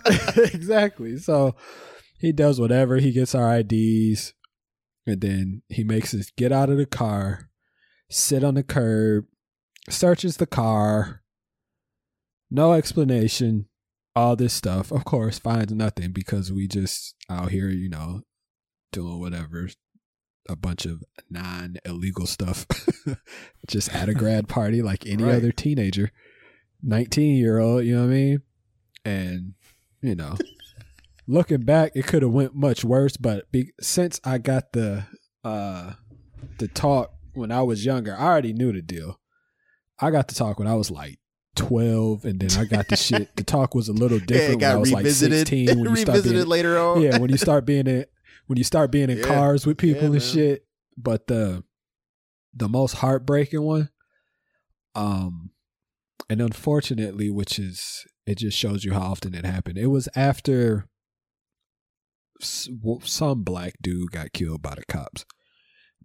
exactly. So he does whatever. He gets our IDs, and then he makes us get out of the car, sit on the curb, searches the car. No explanation. All this stuff. Of course, finds nothing because we just out here, you know, doing whatever. A bunch of non illegal stuff. just at a grad party like any Right. other teenager. 19 year old, you know what I mean? And, you know, looking back, it could have went much worse, but be, since I got the uh the talk when I was younger, I already knew the deal. I got to talk when I was like 12 and then I got the shit. The talk was a little Yeah, it different when got I was revisited. like 16 when you start revisited being later on. yeah, when you start being in when you start being in Yeah. cars with people Yeah, and man. shit. But the the most heartbreaking one, um, and unfortunately, which is it just shows you how often it happened. It was after some black dude got killed by the cops.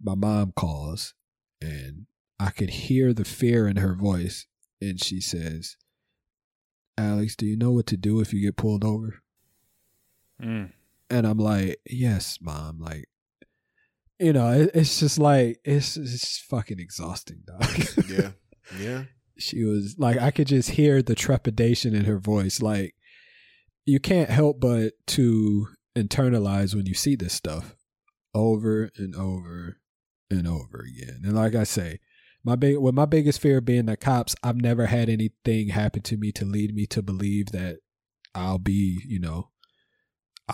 My mom calls, and I could hear the fear in her voice, and she says, "Alex, do you know what to do if you get pulled over?" Mm. And I'm like, yes, mom. Like, you know, it, it's just like it's it's fucking exhausting, dog. Yeah. Yeah. she was like, I could just hear the trepidation in her voice. Like, you can't help but to internalize when you see this stuff over and over and over again. And like I say, my big, with my biggest fear being the cops, I've never had anything happen to me to lead me to believe that I'll be, you know,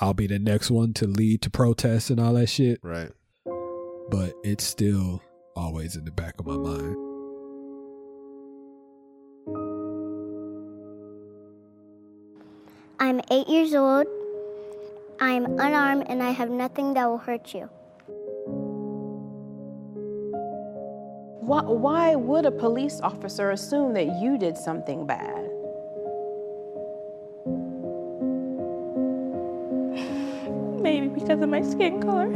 I'll be the next one to lead to protests and all that shit. Right. But it's still always in the back of my mind. I'm eight years old. I'm unarmed and I have nothing that will hurt you. Why, why would a police officer assume that you did something bad? Maybe because of my skin color.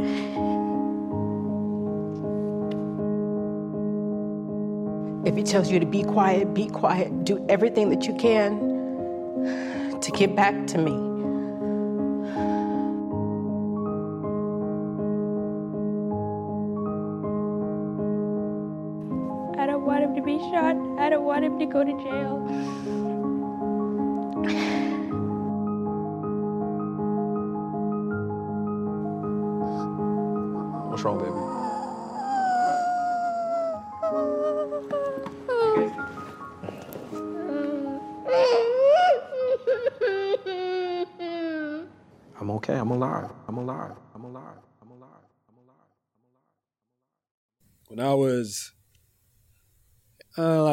If he tells you to be quiet, be quiet. Do everything that you can to get back to me. Go to jail. What's wrong, baby?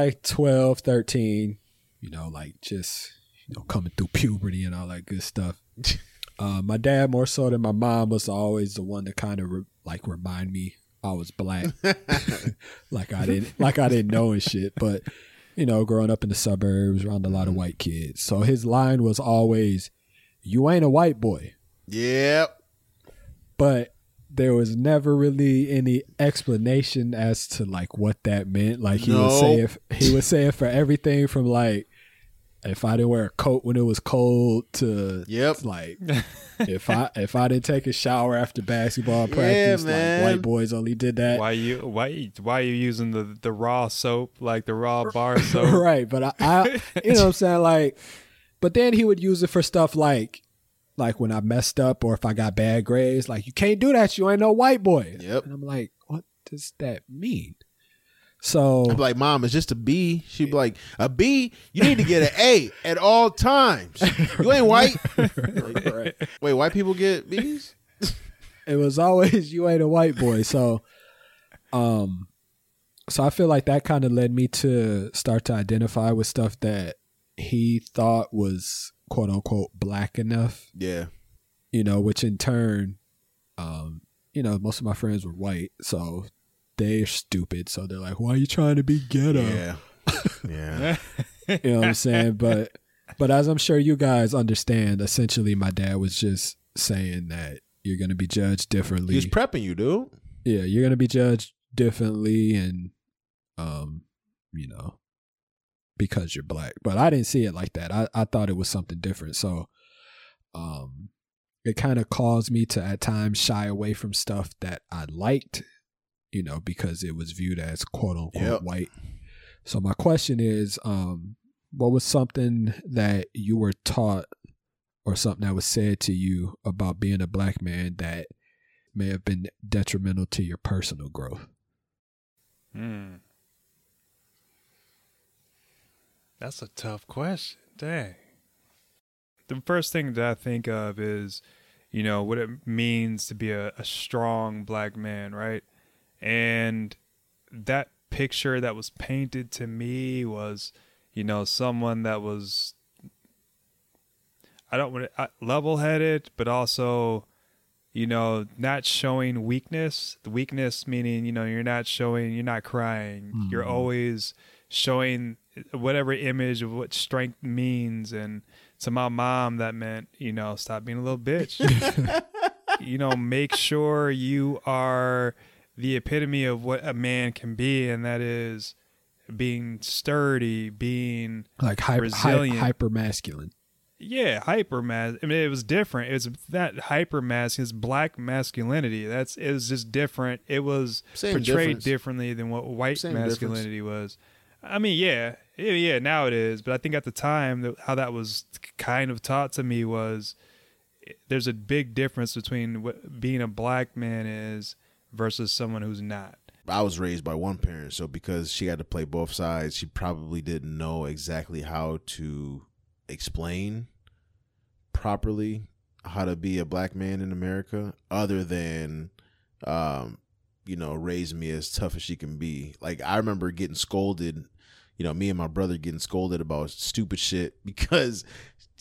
Like 12, 13, you know, like just, you know, coming through puberty and all that good stuff. Uh, my dad, more so than my mom, was always the one to kind of re- like remind me I was black. like I didn't, like I didn't know and shit. But you know, growing up in the suburbs around a lot of white kids, so his line was always, "You ain't a white boy." Yep. but there was never really any explanation as to like what that meant. Like he would say if he would say it for everything from like if I didn't wear a coat when it was cold to Yep. like if I if I didn't take a shower after basketball practice, man. like white boys only did that. Why you why why you using the the raw soap like the raw bar soap? right, but I, I you know what I'm saying like but then he would use it for stuff like like when I messed up or if I got bad grades, like you can't do that, you ain't no white boy. Yep. And I'm like, what does that mean? So I'm like, Mom, it's just a B. She'd be like, a B? You need to get an A at all times. You ain't white. Like, Wait, white people get B's? it was always you ain't a white boy. So um so I feel like that kind of led me to start to identify with stuff that he thought was quote unquote black enough. Yeah. You know, which in turn um you know, most of my friends were white, so they're stupid. So they're like, "Why are you trying to be ghetto?" Yeah. Yeah. you know what I'm saying? But but as I'm sure you guys understand, essentially my dad was just saying that you're gonna be judged differently. He's prepping you, dude. yeah, you're gonna be judged differently and um, you know, because you're black. But I didn't see it like that. I, I thought it was something different. So um it kind of caused me to at times shy away from stuff that I liked, you know, because it was viewed as quote unquote Yep. white. So my question is, um, what was something that you were taught or something that was said to you about being a black man that may have been detrimental to your personal growth? Hmm. That's a tough question. Dang. The first thing that I think of is, you know, what it means to be a, a strong black man, right? And that picture that was painted to me was, you know, someone that was, I don't want to, level headed, but also, you know, not showing weakness. The weakness meaning, you know, you're not showing, you're not crying. You're Mhm. always showing whatever image of what strength means. And to my mom, that meant, you know, stop being a little bitch. you know, make sure you are the epitome of what a man can be, and that is being sturdy, being Like hyper, resilient. hyper masculine. yeah, hyper mas. I mean, it was different. It was that hyper mask, his black masculinity. That's it was just different. It was Same portrayed difference. differently than what white Same masculinity was. I mean, yeah, yeah, yeah. Now it is, but I think at the time, how that was kind of taught to me was there's a big difference between what being a black man is versus someone who's not. I was raised by one parent, so because she had to play both sides, she probably didn't know exactly how to explain properly how to be a black man in America, other than, um, you know, raise me as tough as she can be. Like I remember getting scolded, you know, me and my brother getting scolded about stupid shit because,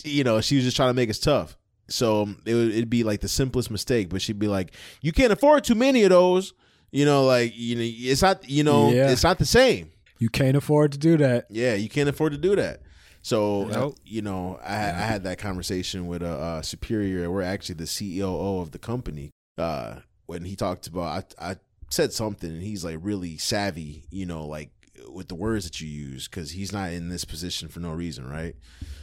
you know, she was just trying to make us tough. So um, it would it'd be like the simplest mistake, but she'd be like, "You can't afford too many of those." You know, like you know, it's not you know, Yeah. it's not the same. You can't afford to do that. Yeah, you can't afford to do that. So uh, Nope. you know, I, I had that conversation with a, uh superior. We're actually the CEO of the company. Uh, when he talked about, I, I said something, and he's like really savvy. You know, like with the words that you use, because he's not in this position for no reason, right?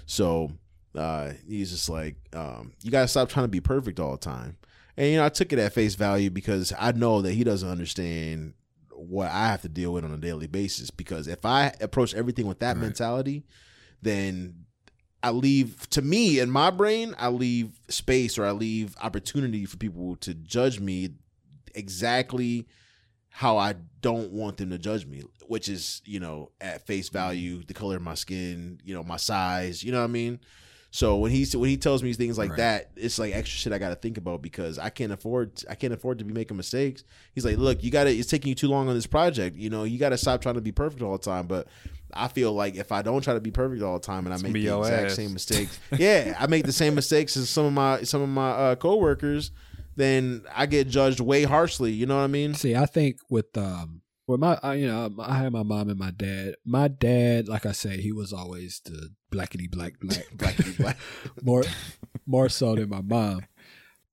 So uh, he's just like, um, you gotta stop trying to be perfect all the time. And you know, I took it at face value because I know that he doesn't understand what I have to deal with on a daily basis. Because if I approach everything with that mentality, then I leave to me in my brain, I leave space or I leave opportunity for people to judge me exactly how I don't want them to judge me, which is, you know, at face value, the color of my skin, you know, my size, you know what I mean? So when he when he tells me things like Right. that, it's like extra shit I got to think about because I can't afford I can't afford to be making mistakes. He's like, "Look, you got to it's taking you too long on this project. You know, you got to stop trying to be perfect all the time." But I feel like if I don't try to be perfect all the time and I It's make the exact ass. same mistakes, yeah, I make the same mistakes as some of my some of my uh, coworkers, then I get judged way harshly. You know what I mean? See, I think with um with my I, you know I had my mom and my dad. My dad, like I say, he was always the blackity black black blackity black more more so than my mom.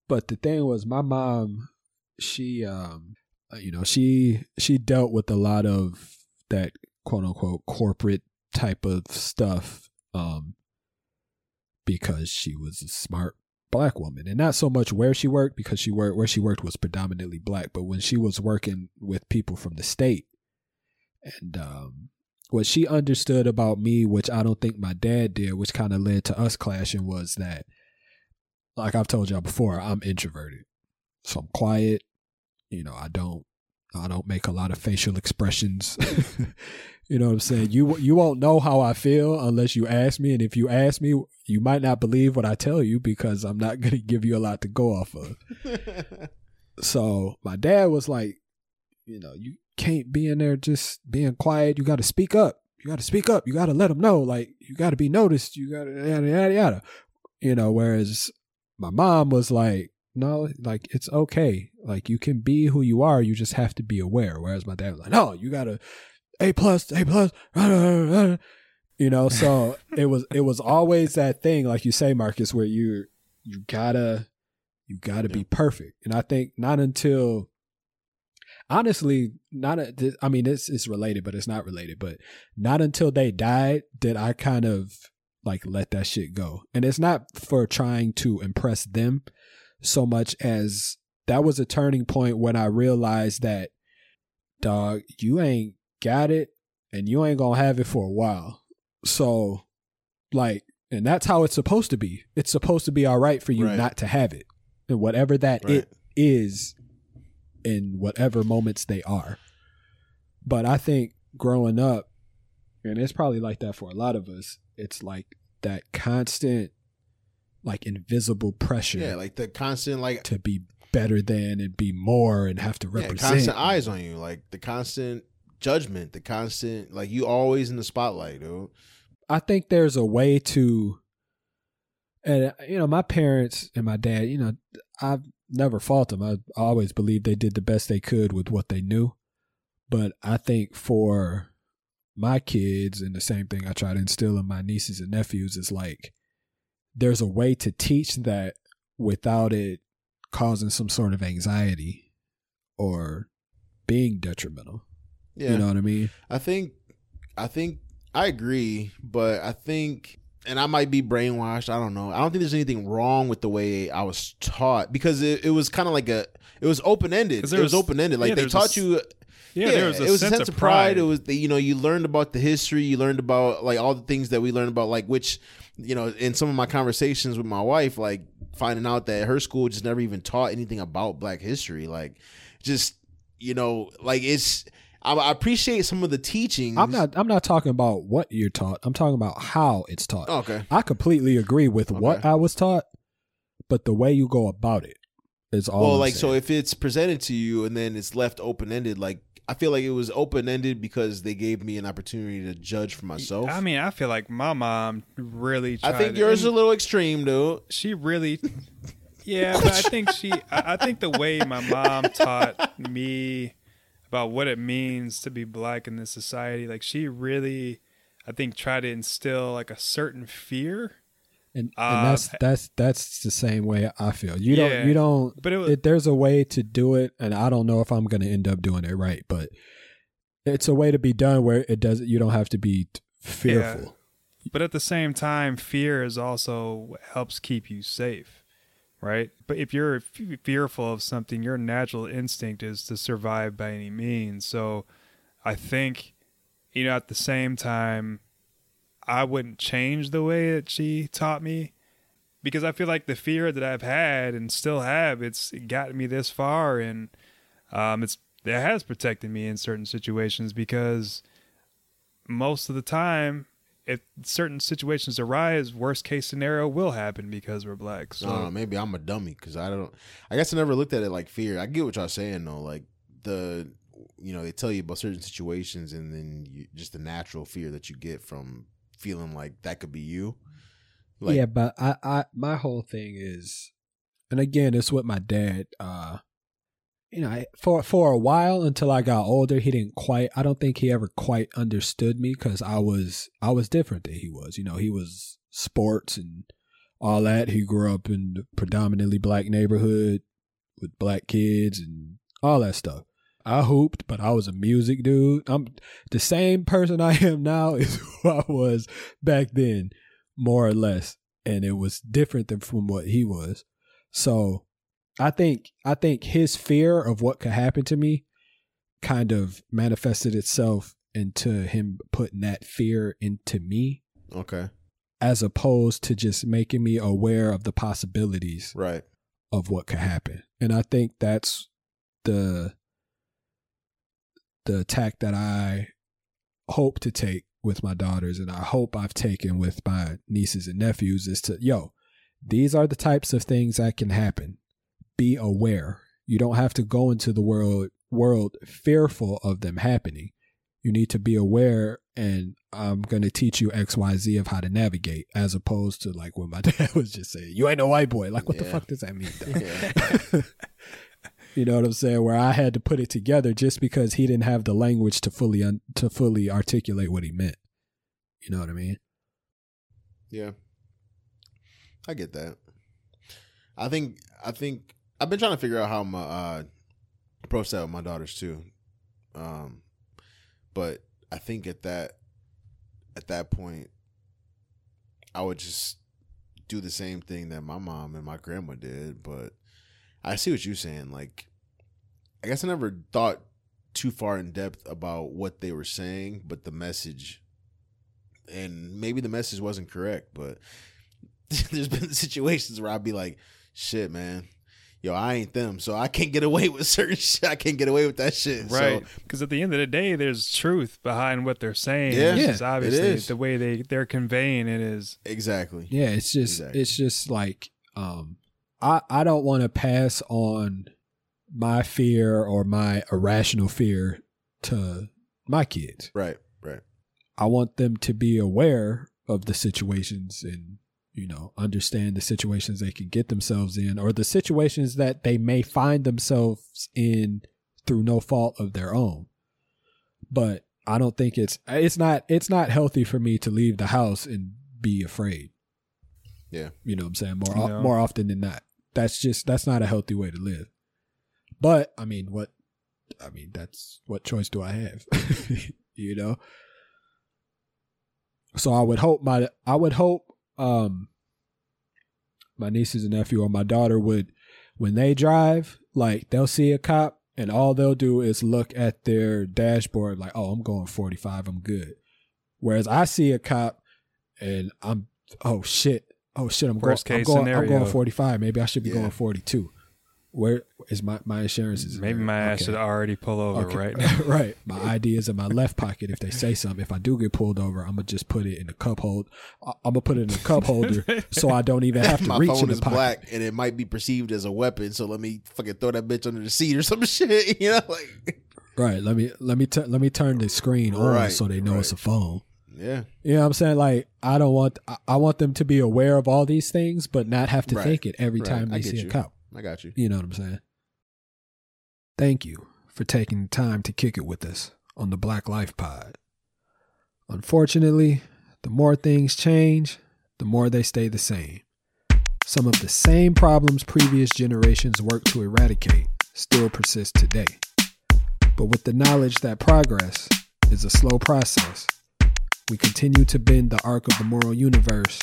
But the thing was, my mom, she um uh, you know she she dealt with a lot of that quote unquote corporate type of stuff um because she was a smart black woman and not so much where she worked because she worked where she worked was predominantly black but when she was working with people from the state and um what she understood about me which i don't think my dad did which kind of led to us clashing was that like i've told y'all before i'm introverted. So i'm quiet you know i don't i don't make a lot of facial expressions you know what i'm saying? You you won't know how i feel unless you ask me. And if you ask me you might not believe what i tell you because i'm not going to give you a lot to go off of. So my dad was like you know you can't be in there just being quiet. You got to speak up. You got to speak up. You got to let them know. Like you got to be noticed. You got to yada yada yada. You know whereas my mom was like no like it's okay. Like you can be who you are. You just have to be aware. Whereas my dad was like no you got to a plus a plus you know so it was it was always that thing like you say marcus where you you gotta you gotta be perfect. And i think not until honestly not a, i mean it's it's related but it's not related but not until they died did i kind of like let that shit go. And it's not for trying to impress them so much as that was a turning point when i realized that dog you ain't got it and you ain't gonna have it for a while. So like and that's how it's supposed to be. It's supposed to be all right for you Right. not to have it. And whatever that Right. it is in whatever moments they are. But i think growing up and it's probably like that for a lot of us it's like that constant like invisible pressure Yeah, like the constant like to be better than and be more and have to yeah, represent. constant eyes on you, like the constant judgment, the constant like you always in the spotlight, dude. I think there's a way to, and you know, my parents and my dad, you know, I've never fault them. I always believed they did the best they could with what they knew. But I think for my kids, and the same thing I try to instill in my nieces and nephews is like, there's a way to teach that without it causing some sort of anxiety or being detrimental. Yeah. You know what I mean? I think I think I agree, but I think and I might be brainwashed. I don't know. I don't think there's anything wrong with the way I was taught because it, it was kind of like a it was open ended. It was was- open ended. Like yeah, they there's a taught you. Yeah, there was a it was sense a sense of of pride. It was the, you know you learned about the history. You learned about like all the things that we learned about like which you know in some of my conversations with my wife like finding out that her school just never even taught anything about Black history. Like just you know like it's. I, I appreciate some of the teachings. I'm not. I'm not talking about what you're taught. I'm talking about how it's taught. Oh, okay. I completely agree with what I was taught, but the way you go about it is all. well, I'm like saying. so, if it's presented to you and then it's left open ended, like I feel like it was open ended because they gave me an opportunity to judge for myself. I mean, I feel like my mom really. I think yours is a little extreme, dude. She really. Yeah, but I think she. I I think the way my mom taught me about what it means to be black in this society, like she really, I think, tried to instill like a certain fear. and, and Uh, that's that's that's the same way I feel. You Yeah, don't you don't. but it was- it, there's a way to do it, and I don't know if I'm going to end up doing it right, but it's a way to be done where it doesn't. You don't have to be fearful. Yeah. But at the same time, fear is also what helps keep you safe, right? But if you're f- fearful of something, your natural instinct is to survive by any means. So I think, you know, at the same time, I wouldn't change the way that she taught me because I feel like the fear that I've had and still have, it's gotten me this far and um, it's it has protected me in certain situations because most of the time if certain situations arise worst case scenario will happen because we're black so I. Maybe I'm a dummy because I don't. I guess I never looked at it like fear. I get what y'all saying though. Like the, you know, they tell you about certain situations and then you, just the natural fear that you get from feeling like that could be you. Like, yeah, but I, I my whole thing is, and again, it's what my dad. Uh, you know, I, for for a while until I got older, he didn't quite. I don't think he ever quite understood me because I was I was different than he was. You know, he was sports and all that. He grew up in a predominantly black neighborhood with black kids and all that stuff. I hooped, but I was a music dude. I'm the same person I am now is who I was back then, more or less, and it was different than from what he was. So, I think I think his fear of what could happen to me kind of manifested itself into him putting that fear into me okay, as opposed to just making me aware of the possibilities right. of what could happen. And I think that's the the attack that I hope to take with my daughters and I hope I've taken with my nieces and nephews is to yo, these are the types of things that can happen. Be aware. You don't have to go into the world world fearful of them happening. You need to be aware and I'm going to teach you XYZ of how to navigate as opposed to like what my dad was just saying. You ain't no white boy. Like what the fuck does that mean? though? you know what I'm saying? Where I had to put it together just because he didn't have the language to fully un- to fully articulate what he meant. You know what I mean? Yeah. I get that. I think I think I've been trying to figure out how my uh approach that with my daughters too. Um but I think at that at that point I would just do the same thing that my mom and my grandma did, but I see what you're saying. Like I guess I never thought too far in depth about what they were saying, but the message and maybe the message wasn't correct, but there's been situations where I'd be like, shit, man. Yo, I ain't them, so I can't get away with certain shit. I can't get away with that shit. right So, because at the end of the day there's truth behind what they're saying Yeah. It's Yeah, just obviously is. the way they they're conveying it is exactly. Yeah, it's just Exactly. it's just like um I I don't want to pass on my fear or my irrational fear to my kids. Right, right. I want them to be aware of the situations and you know understand the situations they can get themselves in or the situations that they may find themselves in through no fault of their own. But I don't think it's it's not it's not healthy for me to leave the house and be afraid. Yeah. You know what I'm saying? More No. more often than not. That's just that's not a healthy way to live. But I mean, what I mean, that's what choice do I have? you know? So I would hope my I would hope um my nieces and nephew or my daughter would when they drive, like they'll see a cop and all they'll do is look at their dashboard like, "Oh, I'm going 45, I'm good." Whereas I see a cop and I'm oh shit. Oh shit, I'm I'm going, I'm going 45. Maybe I should be Yeah. going 42. Where is my my insurance is Maybe my ass should already pull over Okay. right now. right. My ID is in my left pocket. If they say something, if I do get pulled over, I'm gonna just put it in the cup hold. Uh, I- I'm gonna put it in the cup holder so I don't even have to My reach in phone the is pocket. black and it might be perceived as a weapon, so let me fucking throw that bitch under the seat or some shit. You know, like Right. Let me let me tu- let me turn the screen on Right, so they know it's a phone. yeah, You know what I'm saying? Like I don't want I, I want them to be aware of all these things, but not have to Right. think it every Right. time they see you. a cop. I got you. You know what I'm saying? Thank you for taking the time to kick it with us on the Blac Life Pod. Unfortunately, the more things change, the more they stay the same. Some of the same problems previous generations worked to eradicate still persist today. But with the knowledge that progress is a slow process, we continue to bend the arc of the moral universe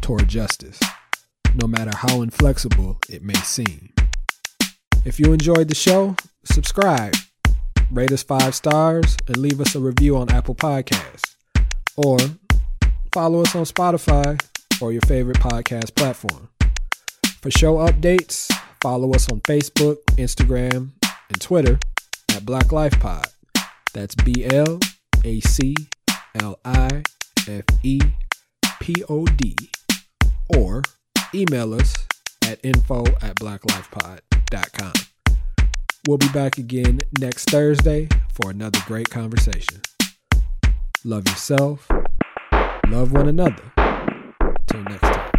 toward justice, no matter how inflexible it may seem. If you enjoyed the show, subscribe, rate us five stars, and leave us a review on Apple Podcasts. Or follow us on Spotify or your favorite podcast platform. For show updates, follow us on Facebook, Instagram, and Twitter at Blac Life Pod. That's B L A C L I F E P O D. Or email us at info at blaclifepod.com. We'll be back again next Thursday for another great conversation. Love yourself, love one another. Till next time.